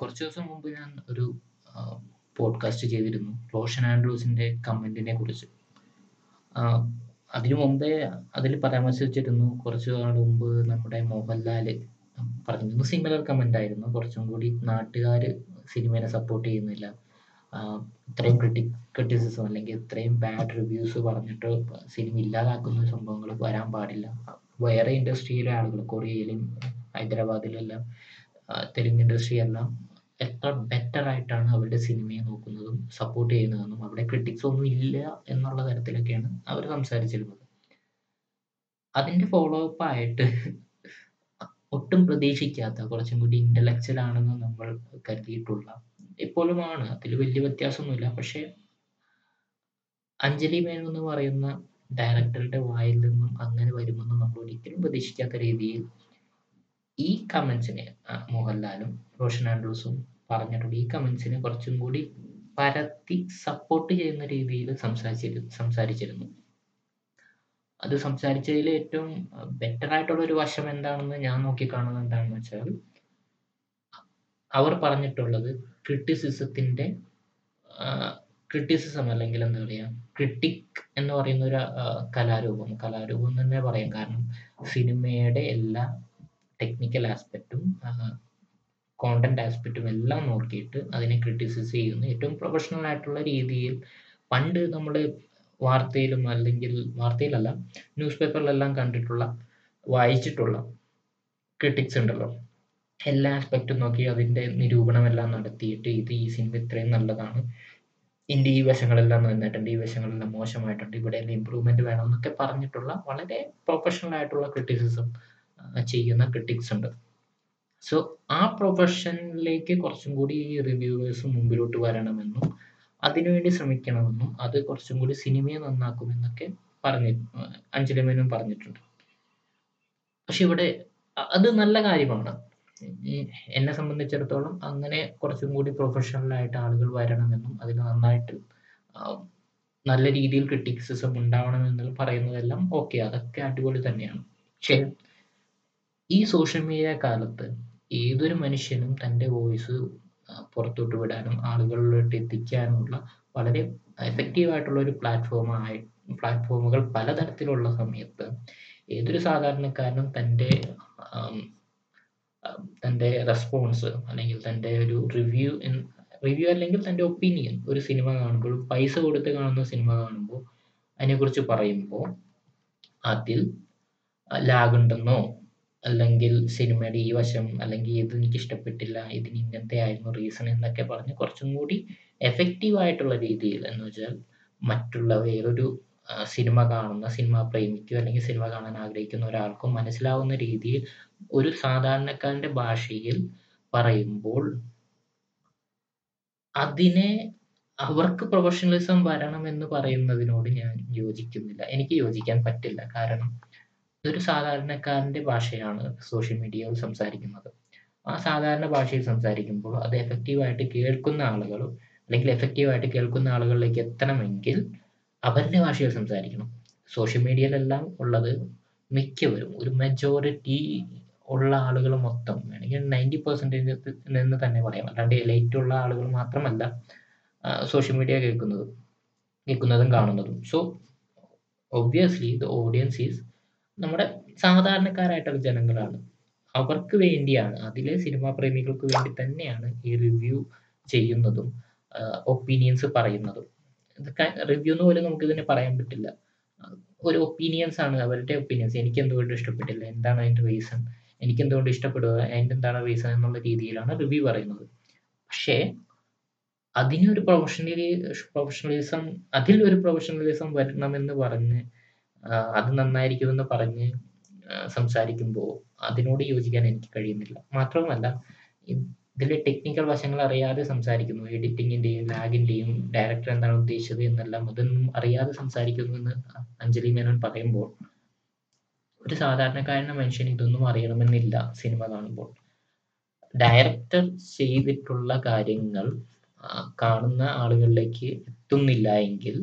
കുറച്ച് ദിവസം മുമ്പ് ഞാൻ ഒരു പോഡ്കാസ്റ്റ് ചെയ്തിരുന്നു. റോഷൻ ആൻഡ്രൂസിന്റെ കമന്റിനെ കുറിച്ച്. അതിനു മുമ്പേ അതിൽ പരാമർശിച്ചിരുന്നു. കുറച്ചു നാൾ മുമ്പ് നമ്മുടെ മോഹൻലാൽ പറഞ്ഞിരുന്നു സിമിലർ കമന്റ് ആയിരുന്നു. കുറച്ചും കൂടി നാട്ടുകാർ സിനിമയെ സപ്പോർട്ട് ചെയ്യുന്നില്ല. ഇത്രയും ക്രിട്ടി ക്രിറ്റിസിസം അല്ലെങ്കിൽ ഇത്രയും ബാഡ് റിവ്യൂസ് പറഞ്ഞിട്ട് സിനിമ ഇല്ലാതാക്കുന്ന സംഭവങ്ങൾ വരാൻ പാടില്ല. വേറെ ഇൻഡസ്ട്രിയിലെ ആളുകൾ കൊറിയയിലും ഹൈദരാബാദിലെല്ലാം തെലുങ്ക് ഇൻഡസ്ട്രി എല്ലാം എത്ര ബെറ്റർ ആയിട്ടാണ് അവരുടെ സിനിമയെ നോക്കുന്നതും സപ്പോർട്ട് ചെയ്യുന്നതെന്നും അവിടെ ക്രിട്ടിക്സ് ഒന്നും ഇല്ല എന്നുള്ള തരത്തിലൊക്കെയാണ് അവർ സംസാരിച്ചിരുന്നത്. അതിന്റെ ഫോളോ അപ്പ് ആയിട്ട് ഒട്ടും പ്രതീക്ഷിക്കാത്ത കുറച്ചും കൂടി ഇന്റലക്ച്വൽ ആണെന്ന് നമ്മൾ കരുതിയിട്ടുള്ള ഇപ്പോഴുമാണ് അതിൽ വലിയ വ്യത്യാസമൊന്നുമില്ല. പക്ഷെ അഞ്ജലി മേനോൻ എന്ന് പറയുന്ന ഡയറക്ടറുടെ വായിൽ നിന്നും അങ്ങനെ വരുമെന്ന് നമ്മൾ ഒരിക്കലും പ്രതീക്ഷിക്കാത്ത രീതിയിൽ ഈ കമന്റ്സിനെ മോഹൻലാലും റോഷൻ ആൻഡ്രൂസും പറഞ്ഞിട്ടുണ്ട്. ഈ കമന്റ്സിനെ കുറച്ചും കൂടി പരത്തി സപ്പോർട്ട് ചെയ്യുന്ന രീതിയിൽ സംസാരിച്ചിരുന്നു സംസാരിച്ചിരുന്നു. അത് സംസാരിച്ചതിൽ ഏറ്റവും ബെറ്റർ ആയിട്ടുള്ള ഒരു വശം എന്താണെന്ന് ഞാൻ നോക്കിക്കാണുന്നത് എന്താണെന്ന് വെച്ചാൽ അവർ പറഞ്ഞിട്ടുള്ളത് ക്രിട്ടിസിസത്തിന്റെ ക്രിട്ടിസിസം അല്ലെങ്കിൽ എന്താ പറയുക ക്രിട്ടിക് എന്ന് പറയുന്ന ഒരു കലാരൂപം. കലാരൂപം തന്നെ പറയാം. കാരണം സിനിമയുടെ എല്ലാ ടെക്നിക്കൽ ആസ്പെക്റ്റും കോണ്ടന്റ് ആസ്പെക്റ്റും എല്ലാം നോക്കിയിട്ട് അതിനെ ക്രിട്ടിസൈസ് ചെയ്യുന്നു. ഏറ്റവും പ്രൊഫഷണൽ ആയിട്ടുള്ള രീതിയിൽ പണ്ട് നമ്മൾ വാർത്തയിലും അല്ലെങ്കിൽ വാർത്തയിലല്ല ന്യൂസ് പേപ്പറിലെല്ലാം കണ്ടിട്ടുള്ള വായിച്ചിട്ടുള്ള ക്രിട്ടിക്സ് ഉണ്ടല്ലോ. എല്ലാ ആസ്പെക്റ്റും നോക്കി അതിന്റെ നിരൂപണമെല്ലാം നടത്തിയിട്ട് ഇത് ഈ സിനിമ ഇത്രയും നല്ലതാണ്. ഇന്ത്യ ഈ വശങ്ങളെല്ലാം നന്നായിട്ടുണ്ട് ഈ വശങ്ങളെല്ലാം മോശമായിട്ടുണ്ട് ഇവിടെ എല്ലാം ഇമ്പ്രൂവ്മെന്റ് വേണം എന്നൊക്കെ പറഞ്ഞിട്ടുള്ള വളരെ പ്രൊഫഷണൽ ആയിട്ടുള്ള ക്രിറ്റിസിസം ചെയ്യുന്ന ക്രിട്ടിക്സ് ഉണ്ട്. സോ ആ പ്രൊഫഷനിലേക്ക് കുറച്ചും കൂടി ഈ റിവ്യൂവേഴ്സ് മുമ്പിലോട്ട് വരണമെന്നും അതിനുവേണ്ടി ശ്രമിക്കണമെന്നും അത് കുറച്ചും കൂടി സിനിമയെ നന്നാക്കുമെന്നൊക്കെ പറഞ്ഞി അഞ്ജലി മേനും പറഞ്ഞിട്ടുണ്ട്. പക്ഷെ ഇവിടെ അത് നല്ല കാര്യമാണ്. എന്നെ സംബന്ധിച്ചിടത്തോളം അങ്ങനെ കുറച്ചും കൂടി പ്രൊഫഷണലായിട്ട് ആളുകൾ വരണമെന്നും അതിൽ നന്നായിട്ട് നല്ല രീതിയിൽ ക്രിറ്റിക്സിസം ഉണ്ടാവണമെന്നും പറയുന്നതെല്ലാം ഓക്കെ അതൊക്കെ അടിപൊളി തന്നെയാണ്. പക്ഷേ ഈ സോഷ്യൽ മീഡിയ കാലത്ത് ഏതൊരു മനുഷ്യനും തന്റെ വോയിസ് പുറത്തോട്ട് വിടാനും ആളുകളിലോട്ട് എത്തിക്കാനുമുള്ള വളരെ എഫക്റ്റീവ് ആയിട്ടുള്ള ഒരു പ്ലാറ്റ്ഫോമായി പ്ലാറ്റ്ഫോമുകൾ പലതരത്തിലുള്ള സമയത്ത് ഏതൊരു സാധാരണക്കാരനും തന്റെ തന്റെ റെസ്പോൺസ് അല്ലെങ്കിൽ തന്റെ ഒരു റിവ്യൂ റിവ്യൂ അല്ലെങ്കിൽ തന്റെ ഒപ്പീനിയൻ ഒരു സിനിമ കാണുമ്പോൾ പൈസ കൊടുത്ത് കാണുന്ന സിനിമ കാണുമ്പോൾ അതിനെക്കുറിച്ച് പറയുമ്പോൾ അതിൽ ലാഗ് ഉണ്ടെന്നോ അല്ലെങ്കിൽ സിനിമയുടെ ഈ വശം അല്ലെങ്കിൽ ഇത് എനിക്ക് ഇഷ്ടപ്പെട്ടില്ല ഇതിന് ഇങ്ങനത്തെ ആയിരുന്നു റീസൺ എന്നൊക്കെ പറഞ്ഞ് കുറച്ചും കൂടി എഫക്റ്റീവ് ആയിട്ടുള്ള രീതിയിൽ എന്ന് വെച്ചാൽ മറ്റുള്ള വേറൊരു സിനിമ കാണുന്ന സിനിമ പ്രേമിക്കോ അല്ലെങ്കിൽ സിനിമ കാണാൻ ആഗ്രഹിക്കുന്ന ഒരാൾക്കും മനസ്സിലാവുന്ന രീതിയിൽ ഒരു സാധാരണക്കാരന്റെ ഭാഷയിൽ പറയുമ്പോൾ അതിനെ അവർക്ക് പ്രൊഫഷണലിസം വരണം എന്ന് പറയുന്നതിനോട് ഞാൻ യോജിക്കുന്നില്ല. എനിക്ക് യോജിക്കാൻ പറ്റില്ല. കാരണം ഇതൊരു സാധാരണക്കാരന്റെ ഭാഷയാണ് സോഷ്യൽ മീഡിയയിൽ സംസാരിക്കുന്നത്. ആ സാധാരണ ഭാഷയിൽ സംസാരിക്കുമ്പോൾ അത് എഫക്റ്റീവായിട്ട് കേൾക്കുന്ന ആളുകൾ അല്ലെങ്കിൽ എഫക്റ്റീവായിട്ട് കേൾക്കുന്ന ആളുകളിലേക്ക് എത്തണമെങ്കിൽ അവരുടെ ഭാഷയിൽ സംസാരിക്കണം. സോഷ്യൽ മീഡിയയിലെല്ലാം ഉള്ളത് മിക്കവരും ഒരു മെജോറിറ്റി ഉള്ള ആളുകൾ മൊത്തം വേണമെങ്കിൽ നയന്റി പെർസെന്റേജ് എന്ന് തന്നെ പറയാം. അല്ലാണ്ട് ലൈറ്റ് ഉള്ള ആളുകൾ മാത്രമല്ല സോഷ്യൽ മീഡിയ കേൾക്കുന്നത് കേൾക്കുന്നതും കാണുന്നതും. So obviously the audience is നമ്മുടെ സാധാരണക്കാരായിട്ടുള്ള ജനങ്ങളാണ്. അവർക്ക് വേണ്ടിയാണ് അതിലെ സിനിമാ പ്രേമികൾക്ക് വേണ്ടി തന്നെയാണ് ഈ റിവ്യൂ ചെയ്യുന്നതും ഒപ്പീനിയൻസ് പറയുന്നതും. ഇതൊക്കെ റിവ്യൂ എന്ന് പോലും നമുക്ക് ഇതിനെ പറയാൻ പറ്റില്ല. ഒരു ഒപ്പീനിയൻസ് ആണ് അവരുടെ ഒപ്പീനിയൻസ് എനിക്ക് എന്തുകൊണ്ട് ഇഷ്ടപ്പെട്ടില്ല? എന്താണ് അതിന്റെ റീസൺ എനിക്ക് എന്തുകൊണ്ട് ഇഷ്ടപ്പെടുക? അതിന്റെ എന്താണ് റീസൺ എന്നുള്ള രീതിയിലാണ് റിവ്യൂ പറയുന്നത്. പക്ഷേ അതിനൊരു പ്രൊഫഷണലി പ്രൊഫഷണലിസം അതിൽ ഒരു പ്രൊഫഷണലിസം വരണമെന്ന് പറഞ്ഞ് അത് നന്നായിരിക്കുമെന്ന് പറഞ്ഞ് സംസാരിക്കുമ്പോൾ അതിനോട് യോജിക്കാൻ എനിക്ക് കഴിയുന്നില്ല. മാത്രമല്ല ഇതിലെ ടെക്നിക്കൽ വശങ്ങൾ അറിയാതെ സംസാരിക്കുന്നു. എഡിറ്റിങ്ങിന്റെയും ലാഗിന്റെയും ഡയറക്ടർ എന്താണ് ഉദ്ദേശിച്ചത് എന്നെല്ലാം അതൊന്നും അറിയാതെ സംസാരിക്കുന്നു എന്ന് അഞ്ജലി മേനോൻ പറയുമ്പോൾ ഒരു സാധാരണക്കാരന മനുഷ്യൻ ഇതൊന്നും അറിയണമെന്നില്ല സിനിമ കാണുമ്പോൾ. ഡയറക്ടർ ചെയ്തിട്ടുള്ള കാര്യങ്ങൾ കാണുന്ന ആളുകളിലേക്ക് എത്തുന്നില്ല എങ്കിൽ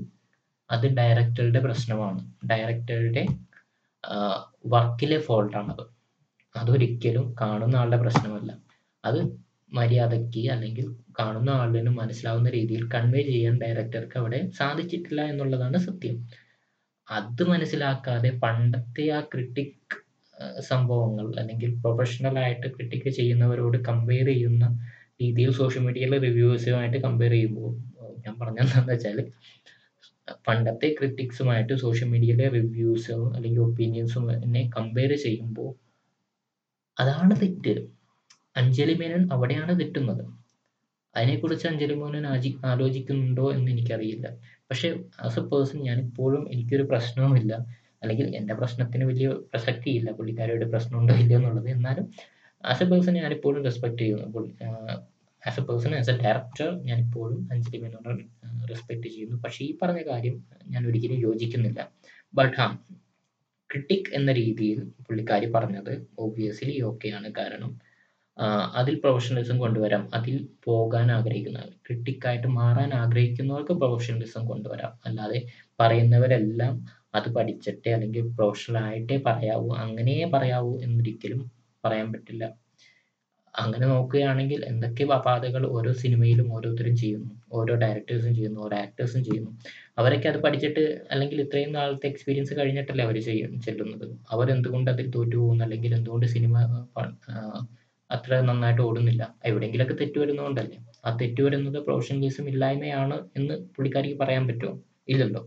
അത് ഡയറക്ടറുടെ പ്രശ്നമാണ്. ഡയറക്ടറുടെ വർക്കിലെ ഫോൾട്ടാണത് അതൊരിക്കലും കാണുന്ന ആളുടെ പ്രശ്നമല്ല. അത് മര്യാദയ്ക്ക് അല്ലെങ്കിൽ കാണുന്ന ആളിന് മനസ്സിലാവുന്ന രീതിയിൽ കൺവേ ചെയ്യാൻ ഡയറക്ടർക്ക് അവിടെ സാധിച്ചിട്ടില്ല എന്നുള്ളതാണ് സത്യം. അത് മനസ്സിലാക്കാതെ പണ്ടത്തെ ആ ക്രിട്ടിക് സംഭവങ്ങൾ അല്ലെങ്കിൽ പ്രൊഫഷണൽ ആയിട്ട് ക്രിട്ടിക് ചെയ്യുന്നവരോട് കമ്പയർ ചെയ്യുന്ന രീതിയിൽ സോഷ്യൽ മീഡിയയിലെ റിവ്യൂസുമായിട്ട് കമ്പയർ ചെയ്യുമ്പോൾ ഞാൻ പറഞ്ഞതെന്താന്ന് വെച്ചാൽ പണ്ടത്തെ ക്രിട്ടിക്സുമായിട്ട് സോഷ്യൽ മീഡിയയിലെ റിവ്യൂസും അല്ലെങ്കിൽ ഒപ്പീനിയൻസും എന്നെ കമ്പയർ ചെയ്യുമ്പോൾ അതാണ് തെറ്റ്. അഞ്ജലി മേനോൻ അവിടെയാണ് തെറ്റുന്നത്. അതിനെക്കുറിച്ച് അഞ്ജലി മേനോൻ ആജി ആലോചിക്കുന്നുണ്ടോ എന്ന് എനിക്കറിയില്ല. പക്ഷേ ആസ് എ പേഴ്സൺ ഞാനിപ്പോഴും എനിക്കൊരു പ്രശ്നവുമില്ല. അല്ലെങ്കിൽ എന്റെ പ്രശ്നത്തിന് വലിയ പ്രസക്തിയില്ല പുള്ളിക്കാരിയുടെ പ്രശ്നമുണ്ടോ ഇല്ലയോ എന്നുള്ളത്. എന്നാലും ആസ് എ പേഴ്സൺ ഞാനിപ്പോഴും റെസ്പെക്ട് ചെയ്യുന്നു. As a person as a director ഞാൻ ഇപ്പോഴും അഞ്ജലി മേനോനെ റെസ്പെക്ട് ചെയ്യുന്നു. പക്ഷേ ഈ പറഞ്ഞ കാര്യം ഞാൻ ഒരിക്കലും യോജിക്കുന്നില്ല. ബട്ട് ഹാ ക്രിട്ടിക് എന്ന രീതിയിൽ പുള്ളിക്കാരി പറഞ്ഞത് ഒബ്വിയസ്ലി ആണ് കാരണം അതിൽ പ്രൊഫഷണലിസം കൊണ്ടുവരാം. അതിൽ പോകാൻ ആഗ്രഹിക്കുന്ന ക്രിട്ടിക്കായിട്ട് മാറാൻ ആഗ്രഹിക്കുന്നവർക്ക് പ്രൊഫഷണലിസം കൊണ്ടുവരാം. അല്ലാതെ പറയുന്നവരെല്ലാം അത് പഠിച്ചിട്ടേ അല്ലെങ്കിൽ പ്രൊഫഷണൽ ആയിട്ടേ പറയാവൂ, അങ്ങനെയേ പറയാവൂ എന്നൊരിക്കലും പറയാൻ പറ്റില്ല. അങ്ങനെ നോക്കുകയാണെങ്കിൽ എന്തൊക്കെ അപാധകൾ ഓരോ സിനിമയിലും ഓരോരുത്തരും ചെയ്യുന്നു. ഓരോ ഡയറക്ടേഴ്സും ചെയ്യുന്നു, ഓരോ ആക്ടേഴ്സും ചെയ്യുന്നു. അവരൊക്കെ അത് പഠിച്ചിട്ട് അല്ലെങ്കിൽ ഇത്രയും നാളത്തെ എക്സ്പീരിയൻസ് കഴിഞ്ഞിട്ടല്ലേ അവർ ചെയ്യും ചെല്ലുന്നത്. അവരെന്തുകൊണ്ട് അതിൽ തോറ്റു പോകുന്നു? അല്ലെങ്കിൽ എന്തുകൊണ്ട് സിനിമ അത്ര നന്നായിട്ട് ഓടുന്നില്ല? എവിടെയെങ്കിലൊക്കെ തെറ്റ് വരുന്നതുകൊണ്ടല്ലേ. ആ തെറ്റ് വരുന്നത് പ്രൊഫഷണലിസം ഇല്ലായ്മയാണ് എന്ന് പുള്ളിക്കാരിക്ക് പറയാൻ പറ്റുമോ? ഇല്ലല്ലോ.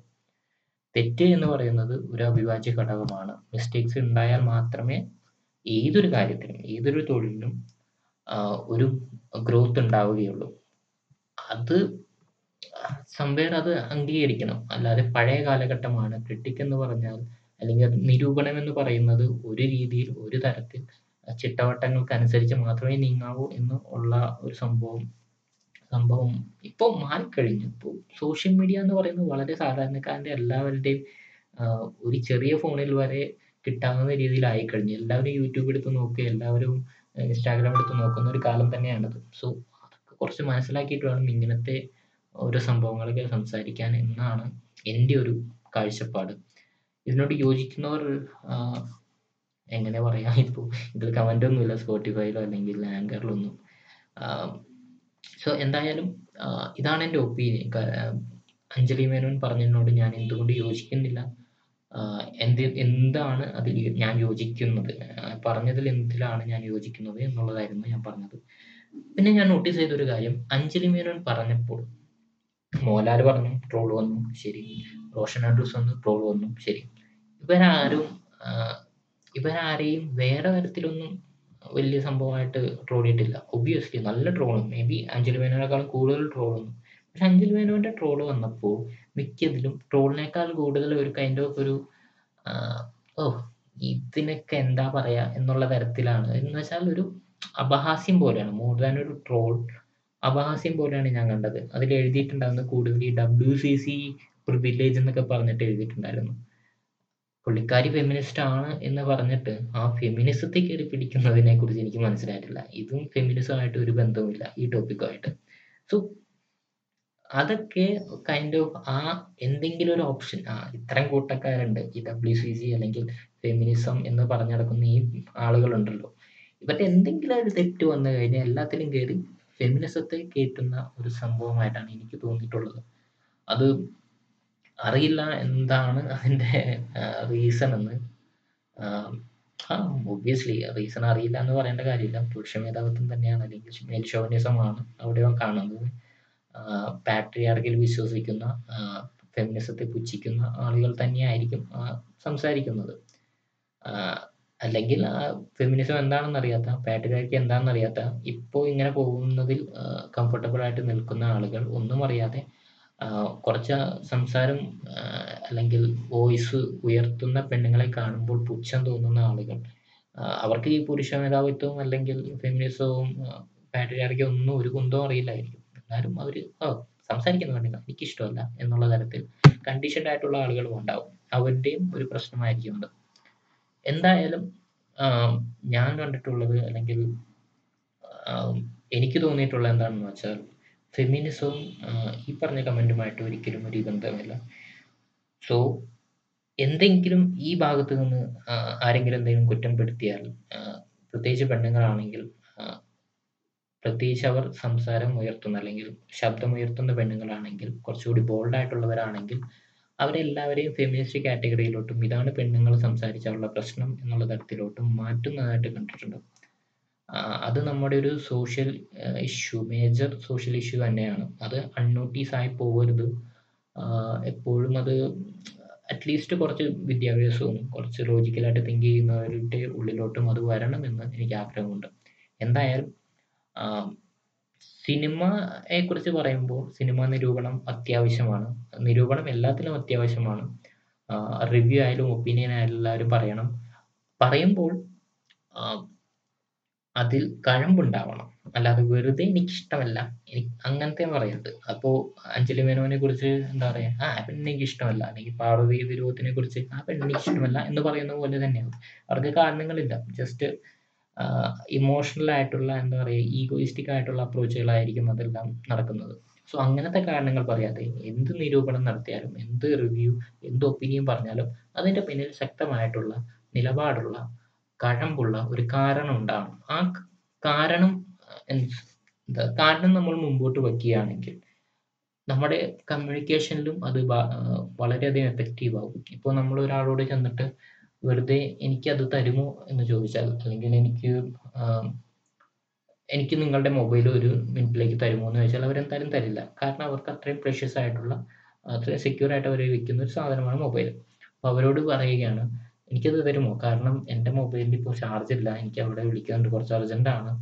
തെറ്റ് എന്ന് പറയുന്നത് ഒരു അവിഭാജ്യ ഘടകമാണ്. മിസ്റ്റേക്സ് ഉണ്ടായാൽ മാത്രമേ ഏതൊരു കാര്യത്തിനും ഏതൊരു തൊഴിലിനും ഒരു ഗ്രോത്ത് ഉണ്ടാവുകയുള്ളൂ. അത് സംവേർ അത് അംഗീകരിക്കണം. അല്ലാതെ പഴയ കാലഘട്ടമാണ് ക്രിട്ടിക് എന്ന് പറഞ്ഞാൽ അല്ലെങ്കിൽ നിരൂപണം എന്ന് പറയുന്നത് ഒരു രീതിയിൽ ഒരു തരത്തിൽ ചിട്ടവട്ടങ്ങൾക്കനുസരിച്ച് മാത്രമേ നീങ്ങാവൂ എന്ന് ഉള്ള ഒരു സംഭവം സംഭവം ഇപ്പൊ മാറിക്കഴിഞ്ഞു. ഇപ്പൊ സോഷ്യൽ മീഡിയ എന്ന് പറയുന്നത് വളരെ സാധാരണക്കാരന്റെ എല്ലാവരുടെയും ഒരു ചെറിയ ഫോണിൽ വരെ കിട്ടാവുന്ന രീതിയിലായിക്കഴിഞ്ഞു. എല്ലാവരും യൂട്യൂബ് എടുത്ത് നോക്കുക, എല്ലാവരും ഇൻസ്റ്റാഗ്രാം എടുത്ത് നോക്കുന്ന ഒരു കാലം തന്നെയാണത് സോ അതൊക്കെ കുറച്ച് മനസ്സിലാക്കിയിട്ട് വേണം ഇങ്ങനത്തെ ഓരോ സംഭവങ്ങളൊക്കെ സംസാരിക്കാൻ എന്നാണ് എന്റെ ഒരു കാഴ്ചപ്പാട്. ഇതിനോട് യോജിക്കുന്നവർ എങ്ങനെ പറയാം ഇപ്പൊ ഇതിൽ കമന്റ് ഒന്നുമില്ല സ്പോട്ടിഫൈയിലോ അല്ലെങ്കിൽ ആങ്കറിലോ ഒന്നും. ആഹ് സോ എന്തായാലും ഇതാണ് എന്റെ ഒപ്പീനിയൻ. അഞ്ജലി മേനോൻ പറഞ്ഞതിനോട് ഞാൻ എന്തുകൊണ്ട് യോജിക്കുന്നില്ല? എന്ത് എന്താണ് അതിൽ ഞാൻ യോജിക്കുന്നത്? പറഞ്ഞതിൽ എന്തിലാണ് ഞാൻ യോജിക്കുന്നത് എന്നുള്ളതായിരുന്നു ഞാൻ പറഞ്ഞത്. പിന്നെ ഞാൻ നോട്ടീസ് ചെയ്ത ഒരു കാര്യം അഞ്ജലി മേനോൻ പറഞ്ഞപ്പോൾ മോഹൻലാൽ പറഞ്ഞു ട്രോൾ വന്നു ശരി. റോഷൻ ആൻഡ്രൂസ് വന്നു ട്രോൾ വന്നു ശരി. ഇവരാരും ഇവരാരെയും വേറെ തരത്തിലൊന്നും വലിയ സംഭവമായിട്ട് ട്രോൾ ചെയ്തിട്ടില്ല. നല്ല ട്രോളും മേ ബി അഞ്ജലി മേനോനേക്കാളും കൂടുതൽ വന്നു. പക്ഷെ അഞ്ജലി മേനോന്റെ ട്രോൾ വന്നപ്പോൾ മിക്കതിലും ട്രോളിനേക്കാൾ കൂടുതൽ ഒരു കൈൻഡ് ഓഫ് ഒരു ഓ ഇതിനൊക്കെ എന്താ പറയാ എന്നുള്ള തരത്തിലാണ്. എന്ന് വെച്ചാൽ ഒരു അപഹാസ്യം പോലെയാണ്. മോർ ദാൻ ഒരു ട്രോൾ അപഹാസ്യം പോലെയാണ് ഞാൻ കണ്ടത്. അതിൽ എഴുതിയിട്ടുണ്ടായിരുന്നത് കൂടുതൽ ഈ ഡബ്ല്യു സി സി പ്രിവിലേജ് എന്നൊക്കെ പറഞ്ഞിട്ട് എഴുതിയിട്ടുണ്ടായിരുന്നു. പുള്ളിക്കാരി ഫെമിനിസ്റ്റ് ആണ് എന്ന് പറഞ്ഞിട്ട് ആ ഫെമിനിസത്തെ കയറി പിടിക്കുന്നതിനെ കുറിച്ച് എനിക്ക് മനസ്സിലായിട്ടില്ല. ഇതും ഫെമിനിസമായിട്ട് ഒരു ബന്ധവുമില്ല ഈ ടോപ്പിക്കുമായിട്ട്. സോ അതൊക്കെ കൈൻഡ് ഓഫ് ആ എന്തെങ്കിലും ഒരു ഓപ്ഷൻ ആ ഇത്തരം കൂട്ടക്കാരുണ്ട് ഈ ഡബ്ല്യു സി ജി അല്ലെങ്കിൽ ഫെമിനിസം എന്ന് പറഞ്ഞു നടക്കുന്ന ഈ ആളുകളുണ്ടല്ലോ. ഇവരുടെ എന്തെങ്കിലും ഒരു തെറ്റ് വന്നു കഴിഞ്ഞാൽ എല്ലാത്തിലും കയറി ഫെമിനിസത്തെ കേറ്റുന്ന ഒരു സംഭവമായിട്ടാണ് എനിക്ക് തോന്നിയിട്ടുള്ളത്. അത് അറിയില്ല എന്താണ് അതിന്റെ റീസൺ എന്ന്. ആ ഒബ്വിയസ്ലി റീസൺ അറിയില്ല എന്ന് പറയേണ്ട കാര്യമില്ല. പുരുഷ മേധാവിത്വം തന്നെയാണ് അല്ലെങ്കിൽ മെയിൽ ഷോവിനിസമാണ് അവിടെ കാണുന്നത്. പാട്രിയാർക്കിൽ വിശ്വസിക്കുന്ന ഫെമിനിസത്തെ പുച്ഛിക്കുന്ന ആളുകൾ തന്നെയായിരിക്കും സംസാരിക്കുന്നത്. അല്ലെങ്കിൽ ഫെമിനിസം എന്താണെന്ന് അറിയാത്ത, പാട്രിയാർക്കി എന്താണെന്ന് അറിയാത്ത, ഇപ്പോ ഇങ്ങനെ പോകുന്നതിൽ കംഫർട്ടബിൾ ആയിട്ട് നിൽക്കുന്ന ആളുകൾ ഒന്നും അറിയാതെ കുറച്ച് സംസാരം അല്ലെങ്കിൽ വോയിസ് ഉയർത്തുന്ന പെണ്ണുങ്ങളെ കാണുമ്പോൾ പുച്ഛം തോന്നുന്ന ആളുകൾ അവർക്ക് ഈ പുരുഷ മേധാവിത്വവും അല്ലെങ്കിൽ ഫെമിനിസവും പാട്രിയാർക്കി ഒന്നും ഒരു കുന്തവും അറിയില്ലായിരിക്കും. എന്നാലും അവർ ഓ സംസാരിക്കുന്ന പെണ്ണുങ്ങൾ എനിക്കിഷ്ടമല്ല എന്നുള്ള തരത്തിൽ കണ്ടീഷൻഡ് ആയിട്ടുള്ള ആളുകളും ഉണ്ടാവും. അവരുടെയും ഒരു പ്രശ്നമായിരിക്കും അത്. എന്തായാലും ഞാൻ കണ്ടിട്ടുള്ളത് അല്ലെങ്കിൽ എനിക്ക് തോന്നിയിട്ടുള്ള എന്താണെന്ന് വെച്ചാൽ ഫെമിനിസവും ഈ പറഞ്ഞ കമന്റുമായിട്ട് ഒരിക്കലും ഒരു ബന്ധമില്ല സോ എന്തെങ്കിലും ഈ ഭാഗത്ത് നിന്ന് ആരെങ്കിലും എന്തെങ്കിലും കുറ്റം പെടുത്തിയാൽ പ്രത്യേകിച്ച് പെണ്ണുങ്ങളാണെങ്കിൽ പ്രത്യേകിച്ച് അവർ സംസാരം ഉയർത്തുന്ന അല്ലെങ്കിൽ ശബ്ദം ശബ്ദമുയർത്തുന്ന പെണ്ണുങ്ങളാണെങ്കിൽ കുറച്ചുകൂടി ബോൾഡ് ആയിട്ടുള്ളവരാണെങ്കിൽ അവരെല്ലാവരെയും ഫെമിനിസ്റ്റ് കാറ്റഗറിയിലോട്ടും ഇതാണ് പെണ്ണുങ്ങൾ സംസാരിച്ചാലുള്ള പ്രശ്നം എന്നുള്ള തരത്തിലോട്ടും മാറ്റുന്നതായിട്ട് കണ്ടിട്ടുണ്ട്. അത് നമ്മുടെ ഒരു social issue major social issue തന്നെയാണ്. അത് അൺനോട്ടീസ് ആയി പോകരുത് എപ്പോഴും അത് അറ്റ്ലീസ്റ്റ് കുറച്ച് വിദ്യാഭ്യാസവും കുറച്ച് ലോജിക്കലായിട്ട് തിങ്ക് ചെയ്യുന്നവരുടെ ഉള്ളിലോട്ടും അത് വരണമെന്ന് എനിക്ക് ആഗ്രഹമുണ്ട്. എന്തായാലും ആഹ് സിനിമയെ കുറിച്ച് പറയുമ്പോൾ സിനിമ നിരൂപണം അത്യാവശ്യമാണ്. നിരൂപണം എല്ലാത്തിലും അത്യാവശ്യമാണ്. റിവ്യൂ ആയാലും ഒപ്പീനിയൻ ആയാലും എല്ലാവരും പറയണം. പറയുമ്പോൾ അതിൽ കഴമ്പുണ്ടാവണം. അല്ലാതെ വെറുതെ എനിക്കിഷ്ടമല്ല. എനിക്ക് അങ്ങനത്തെ പറയരുത്. അപ്പോൾ അഞ്ജലി മേനോനെ കുറിച്ച് എന്താ പറയാ? ആ എനിക്ക് ഇഷ്ടമല്ല അല്ലെങ്കിൽ പാർവതി തിരുവോത്തിനെ കുറിച്ച് ആ എനിക്ക് ഇഷ്ടമല്ല എന്ന് പറയുന്ന പോലെ തന്നെയാണ് അവർക്ക് കാരണങ്ങളില്ല. ജസ്റ്റ് ഇമോഷണൽ ആയിട്ടുള്ള എന്താ പറയുക ഈഗോയിസ്റ്റിക് ആയിട്ടുള്ള അപ്രോച്ചുകളായിരിക്കും അതെല്ലാം നടക്കുന്നത്. സോ അങ്ങനത്തെ കാരണങ്ങൾ പറയാതെ എന്ത് നിരൂപണം നടത്തിയാലും എന്ത് റിവ്യൂ എന്ത് ഒപ്പീനിയൻ പറഞ്ഞാലും അതിന്റെ പിന്നിൽ ശക്തമായിട്ടുള്ള നിലപാടുള്ള കഴമ്പുള്ള ഒരു കാരണം ഉണ്ടാവണം. ആ കാരണം എന്ത് കാരണം നമ്മൾ മുമ്പോട്ട് വയ്ക്കുകയാണെങ്കിൽ നമ്മുടെ കമ്മ്യൂണിക്കേഷനിലും അത് വളരെയധികം എഫക്റ്റീവ് ആകും. ഇപ്പോൾ നമ്മൾ ഒരാളോട് ചെന്നിട്ട് വെറുതെ അത് തരുമോ എന്ന് ചോദിച്ചാൽ അല്ലെങ്കിൽ എനിക്ക് എനിക്ക് നിങ്ങളുടെ മൊബൈൽ ഒരു മിനിറ്റിലേക്ക് തരുമോ എന്ന് ചോദിച്ചാൽ അവരെന്തായാലും തരില്ല. കാരണം അവർക്ക് അത്രയും പ്രഷ്യസ് ആയിട്ടുള്ള അത്രയും സെക്യൂർ ആയിട്ട് അവർ വിൽക്കുന്ന ഒരു സാധനമാണ് മൊബൈൽ അപ്പോൾ അവരോട് പറയുകയാണ് എനിക്കത് തരുമോ? കാരണം എന്റെ മൊബൈലിൽ ഇപ്പോൾ ചാർജ് ഇല്ല. എനിക്ക് അവിടെ വിളിക്കാനുണ്ട്. കുറച്ച് അർജന്റാണ്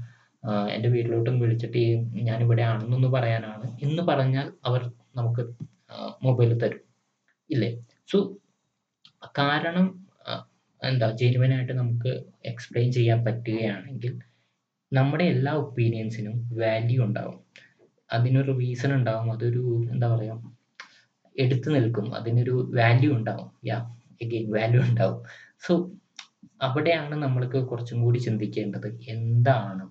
എന്റെ വീട്ടിലോട്ടും വിളിച്ചിട്ട് ഈ ഞാനിവിടെ ആണെന്നൊന്ന് പറയാനാണ്. എന്ന് പറഞ്ഞാൽ അവർ നമുക്ക് മൊബൈൽ തരും. ഇല്ലേ? സോ കാരണം എന്താ ജെനുവൻ ആയിട്ട് നമുക്ക് എക്സ്പ്ലെയിൻ ചെയ്യാൻ പറ്റുകയാണെങ്കിൽ നമ്മുടെ എല്ലാ ഒപ്പീനിയൻസിനും വാല്യൂ ഉണ്ടാവും. അതിനൊരു റീസൺ ഉണ്ടാവും അതൊരു എന്താ പറയുക എടുത്തു നിൽക്കും. അതിനൊരു വാല്യൂ ഉണ്ടാവും. യാ എഗെയിൻ വാല്യൂ ഉണ്ടാവും. സോ അവിടെയാണ് നമ്മൾക്ക് കുറച്ചും കൂടി ചിന്തിക്കേണ്ടത്. എന്താണ്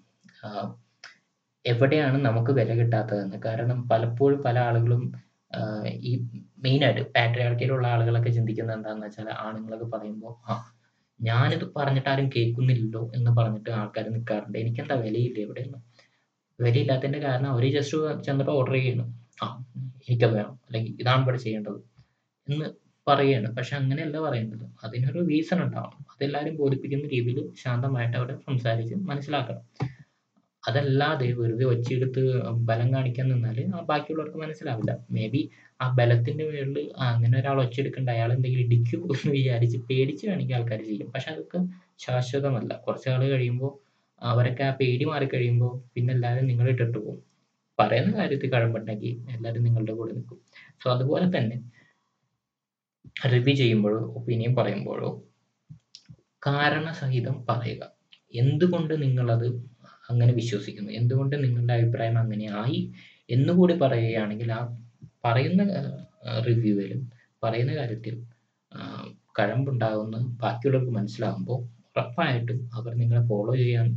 എവിടെയാണ് നമുക്ക് വില കിട്ടാത്തതെന്ന്? കാരണം പലപ്പോഴും പല ആളുകളും ഈ മെയിനായിട്ട് പാട്രിയാർക്കിയിലുള്ള ആളുകളൊക്കെ ചിന്തിക്കുന്നത് എന്താണെന്ന് വെച്ചാൽ ആണുങ്ങളൊക്കെ പറയുമ്പോൾ ആ ഞാനിത് പറഞ്ഞിട്ട് ആരും കേൾക്കുന്നില്ലല്ലോ എന്ന് പറഞ്ഞിട്ട് ആൾക്കാർ നിൽക്കാറുണ്ട് എനിക്കെന്താ വിലയില്ല എവിടെയെന്ന് വിലയില്ലാത്തതിന്റെ കാരണം അവർ ജസ്റ്റ് ചെന്നിട്ട് ഓർഡർ ചെയ്യണം ആ എനിക്കത് വേണം. അല്ലെങ്കിൽ ഇതാണ് ഇവിടെ ചെയ്യേണ്ടത് എന്ന് പറയുകയാണ് പക്ഷെ അങ്ങനെയല്ല പറയേണ്ടത് അതിനൊരു റീസൺ ഉണ്ടാവണം. അതെല്ലാവരും ബോധിപ്പിക്കുന്ന രീതിയിൽ ശാന്തമായിട്ട് അവിടെ സംസാരിച്ച് മനസ്സിലാക്കണം. അതല്ലാതെ വെറുതെ ഒച്ചയെടുത്ത് ബലം കാണിക്കാൻ നിന്നാൽ ആ ബാക്കിയുള്ളവർക്ക് മനസ്സിലാവില്ല. മേ ബി ആ ബലത്തിന്റെ പേരിൽ അങ്ങനെ ഒരാൾ ഒച്ചയെടുക്കണ്ട അയാൾ എന്തെങ്കിലും ഇടിക്കൂ എന്ന് വിചാരിച്ച് പേടിച്ച് വേണമെങ്കിൽ ആൾക്കാർ ചെയ്യും. പക്ഷെ അതൊക്കെ ശാശ്വതമല്ല. കുറച്ച് നാൾ കഴിയുമ്പോൾ അവരൊക്കെ ആ പേടി മാറി കഴിയുമ്പോൾ പിന്നെ എല്ലാവരും നിങ്ങളെ ഇട്ടിട്ട് പോകും. പറയുന്ന കാര്യത്തിൽ കഴമ്പുണ്ടെങ്കിൽ എല്ലാവരും നിങ്ങളുടെ കൂടെ നിൽക്കും. സോ അതുപോലെ തന്നെ റിവ്യൂ ചെയ്യുമ്പോഴോ ഒപ്പീനിയൻ പറയുമ്പോഴോ കാരണസഹിതം പറയുക. എന്തുകൊണ്ട് നിങ്ങളത് അങ്ങനെ വിശ്വസിക്കുന്നു. എന്തുകൊണ്ട് നിങ്ങളുടെ അഭിപ്രായം അങ്ങനെ ആയി എന്നുകൂടി പറയുകയാണെങ്കിൽ ആ പറയുന്ന റിവ്യൂവിലും പറയുന്ന കാര്യത്തിൽ കഴമ്പുണ്ടാകുന്ന ബാക്കിയുള്ളവർക്ക് മനസ്സിലാകുമ്പോൾ ഉറപ്പായിട്ടും അവർ നിങ്ങളെ ഫോളോ ചെയ്യാൻ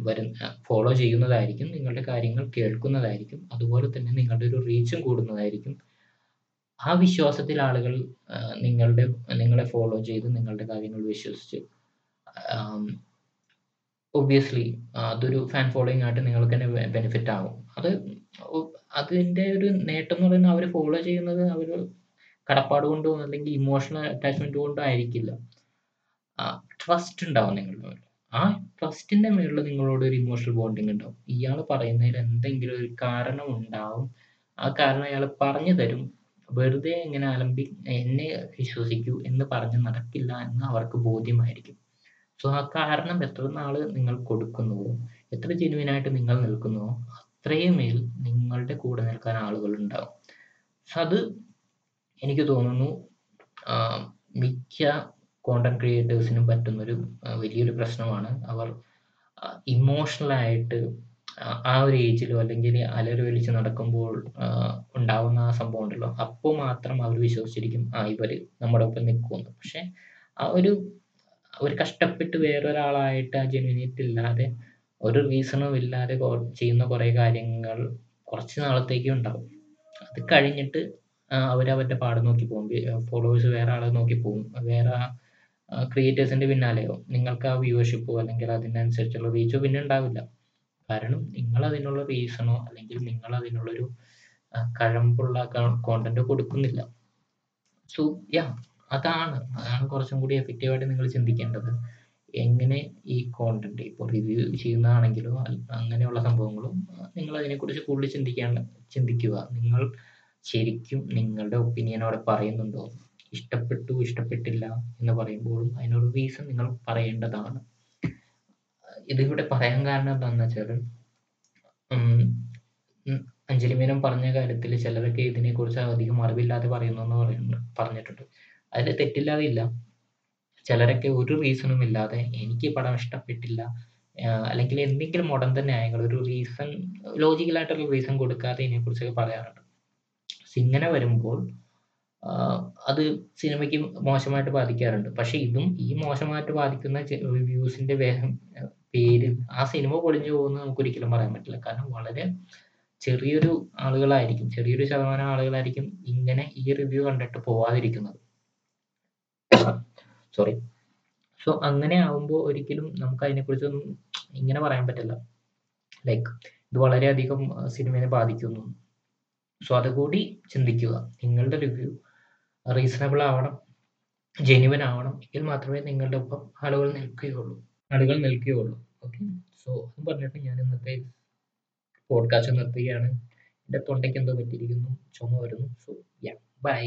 വരുന്ന ഫോളോ ചെയ്യുന്നതായിരിക്കും നിങ്ങളുടെ കാര്യങ്ങൾ കേൾക്കുന്നതായിരിക്കും അതുപോലെ തന്നെ നിങ്ങളുടെ ഒരു റീച്ചും കൂടുന്നതായിരിക്കും. ആ വിശ്വാസത്തിൽ ആളുകൾ നിങ്ങളുടെ നിങ്ങളെ ഫോളോ ചെയ്ത് നിങ്ങളുടെ കാര്യങ്ങൾ വിശ്വസിച്ച് ഒബ്വിയസ്ലി അതൊരു ഫാൻ ഫോളോയിങ് ആയിട്ട് നിങ്ങൾക്ക് തന്നെ ബെനിഫിറ്റ് ആകും അത് അതിന്റെ ഒരു നേട്ടം എന്ന് പറയുന്നത് അവർ ഫോളോ ചെയ്യുന്നത് അവർ കടപ്പാട് കൊണ്ടോ അല്ലെങ്കിൽ ഇമോഷണൽ അറ്റാച്ച്മെന്റ് കൊണ്ടോ ആയിരിക്കില്ല. ട്രസ്റ്റ് ഉണ്ടാവും നിങ്ങളുടെ ആ ട്രസ്റ്റിന്റെ മേളിൽ നിങ്ങളോട് ഒരു ഇമോഷണൽ ബോണ്ടിങ് ഉണ്ടാവും. ഇയാൾ പറയുന്നതിൽ എന്തെങ്കിലും ഒരു കാരണം ഉണ്ടാവും. ആ കാരണം അയാൾ പറഞ്ഞു തരും. വെറുതെ ഇങ്ങനെ അലമ്പി എന്നെ വിശ്വസിക്കൂ എന്ന് പറഞ്ഞ് നടക്കില്ല എന്ന് അവർക്ക് ബോധ്യമായിരിക്കും. സോ ആ കാരണം എത്ര നാൾ നിങ്ങൾ കൊടുക്കുന്നുവോ? എത്ര ജെനുവിനായിട്ട് നിങ്ങൾ നിൽക്കുന്നുവോ? അത്രയും മേൽ നിങ്ങളുടെ കൂടെ നിൽക്കാൻ ആളുകൾ ഉണ്ടാവും. സോ അത് എനിക്ക് തോന്നുന്നു മിക്ക കോണ്ടന്റ് ക്രിയേറ്റേഴ്സിനും പറ്റുന്നൊരു വലിയൊരു പ്രശ്നമാണ്. അവർ ഇമോഷണൽ ആയിട്ട് ആ- ഒരു ഏജിലോ അല്ലെങ്കിൽ അലറി വലിച്ച് നടക്കുമ്പോൾ ഉണ്ടാവുന്ന ആ സംഭവം ഉണ്ടല്ലോ. അപ്പോൾ മാത്രം അവർ വിശ്വസിച്ചിരിക്കും ആ ഇവർ നമ്മുടെ ഒപ്പം നിൽക്കുമെന്ന്. പക്ഷെ ആ ഒരു ഒരു കഷ്ടപ്പെട്ട് വേറൊരാളായിട്ട് ആ ജെന്യൂനിറ്റി ഇല്ലാതെ ഒരു റീസണും ഇല്ലാതെ ചെയ്യുന്ന കുറേ കാര്യങ്ങൾ കുറച്ച് നാളത്തേക്ക് ഉണ്ടാവും. അത് കഴിഞ്ഞിട്ട് അവർ അവരുടെ പാട് നോക്കി പോകും ഫോളോവേഴ്സ് വേറെ ആളെ നോക്കി പോകും വേറെ ക്രിയേറ്റേഴ്സിന്റെ പിന്നാലെയോ നിങ്ങൾക്ക് ആ വ്യൂവർഷിപ്പോ അല്ലെങ്കിൽ അതിനനുസരിച്ചുള്ള റീച്ചോ പിന്നെ ഉണ്ടാവില്ല. കാരണം നിങ്ങൾ അതിനുള്ള റീസണോ അല്ലെങ്കിൽ നിങ്ങൾ അതിനുള്ളൊരു കഴമ്പുള്ള കോണ്ടന്റ് കൊടുക്കുന്നില്ല. സോ യാ അതാണ്. അതാണ് കുറച്ചും കൂടി എഫക്റ്റീവായിട്ട് നിങ്ങൾ ചിന്തിക്കേണ്ടത്. എങ്ങനെ ഈ കോണ്ടന്റ് ഇപ്പോൾ റിവ്യൂ ചെയ്യുന്നതാണെങ്കിലോ അങ്ങനെയുള്ള സംഭവങ്ങളും നിങ്ങൾ അതിനെക്കുറിച്ച് കൂടുതൽ ചിന്തിക്കേണ്ട ചിന്തിക്കുക. നിങ്ങൾ ശരിക്കും നിങ്ങളുടെ ഒപ്പീനിയൻ അവിടെ പറയുന്നുണ്ടോ? ഇഷ്ടപ്പെട്ടു, ഇഷ്ടപ്പെട്ടില്ല എന്ന് പറയുമ്പോഴും അതിനൊരു റീസൺ നിങ്ങൾ പറയേണ്ടതാണ്. ഇതിവിടെ പറയാൻ കാരണം എന്താണെന്ന് വെച്ചാൽ അഞ്ജലി മേനോൻ പറഞ്ഞ കാര്യത്തിൽ ചിലരൊക്കെ ഇതിനെക്കുറിച്ച് അധികം അറിവില്ലാതെ പറയുന്നു എന്ന് പറയുന്നു പറഞ്ഞിട്ടുണ്ട്. അതിൽ തെറ്റില്ലാതില്ല. ചിലരൊക്കെ ഒരു റീസണും ഇല്ലാതെ എനിക്ക് പടം ഇഷ്ടപ്പെട്ടില്ല അല്ലെങ്കിൽ എന്തെങ്കിലും മുടന്തൻ ന്യായങ്ങൾ ഒരു റീസൺ ലോജിക്കലായിട്ടുള്ള റീസൺ കൊടുക്കാതെ ഇതിനെക്കുറിച്ചൊക്കെ പറയാറുണ്ട്. ഇങ്ങനെ വരുമ്പോൾ അത് സിനിമയ്ക്ക് മോശമായിട്ട് ബാധിക്കാറുണ്ട്. പക്ഷെ ഇതും ഈ മോശമായിട്ട് ബാധിക്കുന്ന റിവ്യൂസിന്റെ വേഗം പേര് ആ സിനിമ പൊളിഞ്ഞു പോകുന്നത് നമുക്ക് ഒരിക്കലും പറയാൻ പറ്റില്ല. കാരണം വളരെ ചെറിയൊരു ആളുകളായിരിക്കും ചെറിയൊരു ശതമാനം ആളുകളായിരിക്കും ഇങ്ങനെ ഈ റിവ്യൂ കണ്ടിട്ട് പോവാതിരിക്കുന്നത്. സോറി. സോ അങ്ങനെ ആവുമ്പോൾ ഒരിക്കലും നമുക്ക് അതിനെക്കുറിച്ചൊന്നും ഇങ്ങനെ പറയാൻ പറ്റില്ല. ലൈക്ക് ഇത് വളരെയധികം സിനിമയെ ബാധിക്കുന്നു. സോ അതുകൂടി ചിന്തിക്കുക. നിങ്ങളുടെ റിവ്യൂ റീസണബിൾ ആവണം, ജെന്യുവൻ ആവണം. എങ്കിൽ മാത്രമേ നിങ്ങളുടെ ഒപ്പം ആളുകൾ നിൽക്കുകയുള്ളൂ. ആളുകൾ നിൽക്കുകയുള്ളൂ. ഓക്കെ. സോ അതും പറഞ്ഞിട്ട് ഞാൻ ഇന്നത്തെ പോഡ്കാസ്റ്റ് നിർത്തുകയാണ്. എന്റെ തൊണ്ടയ്ക്ക് എന്തോ പറ്റിയിരിക്കുന്നു. ചുമ വരുന്നു. So yeah bye.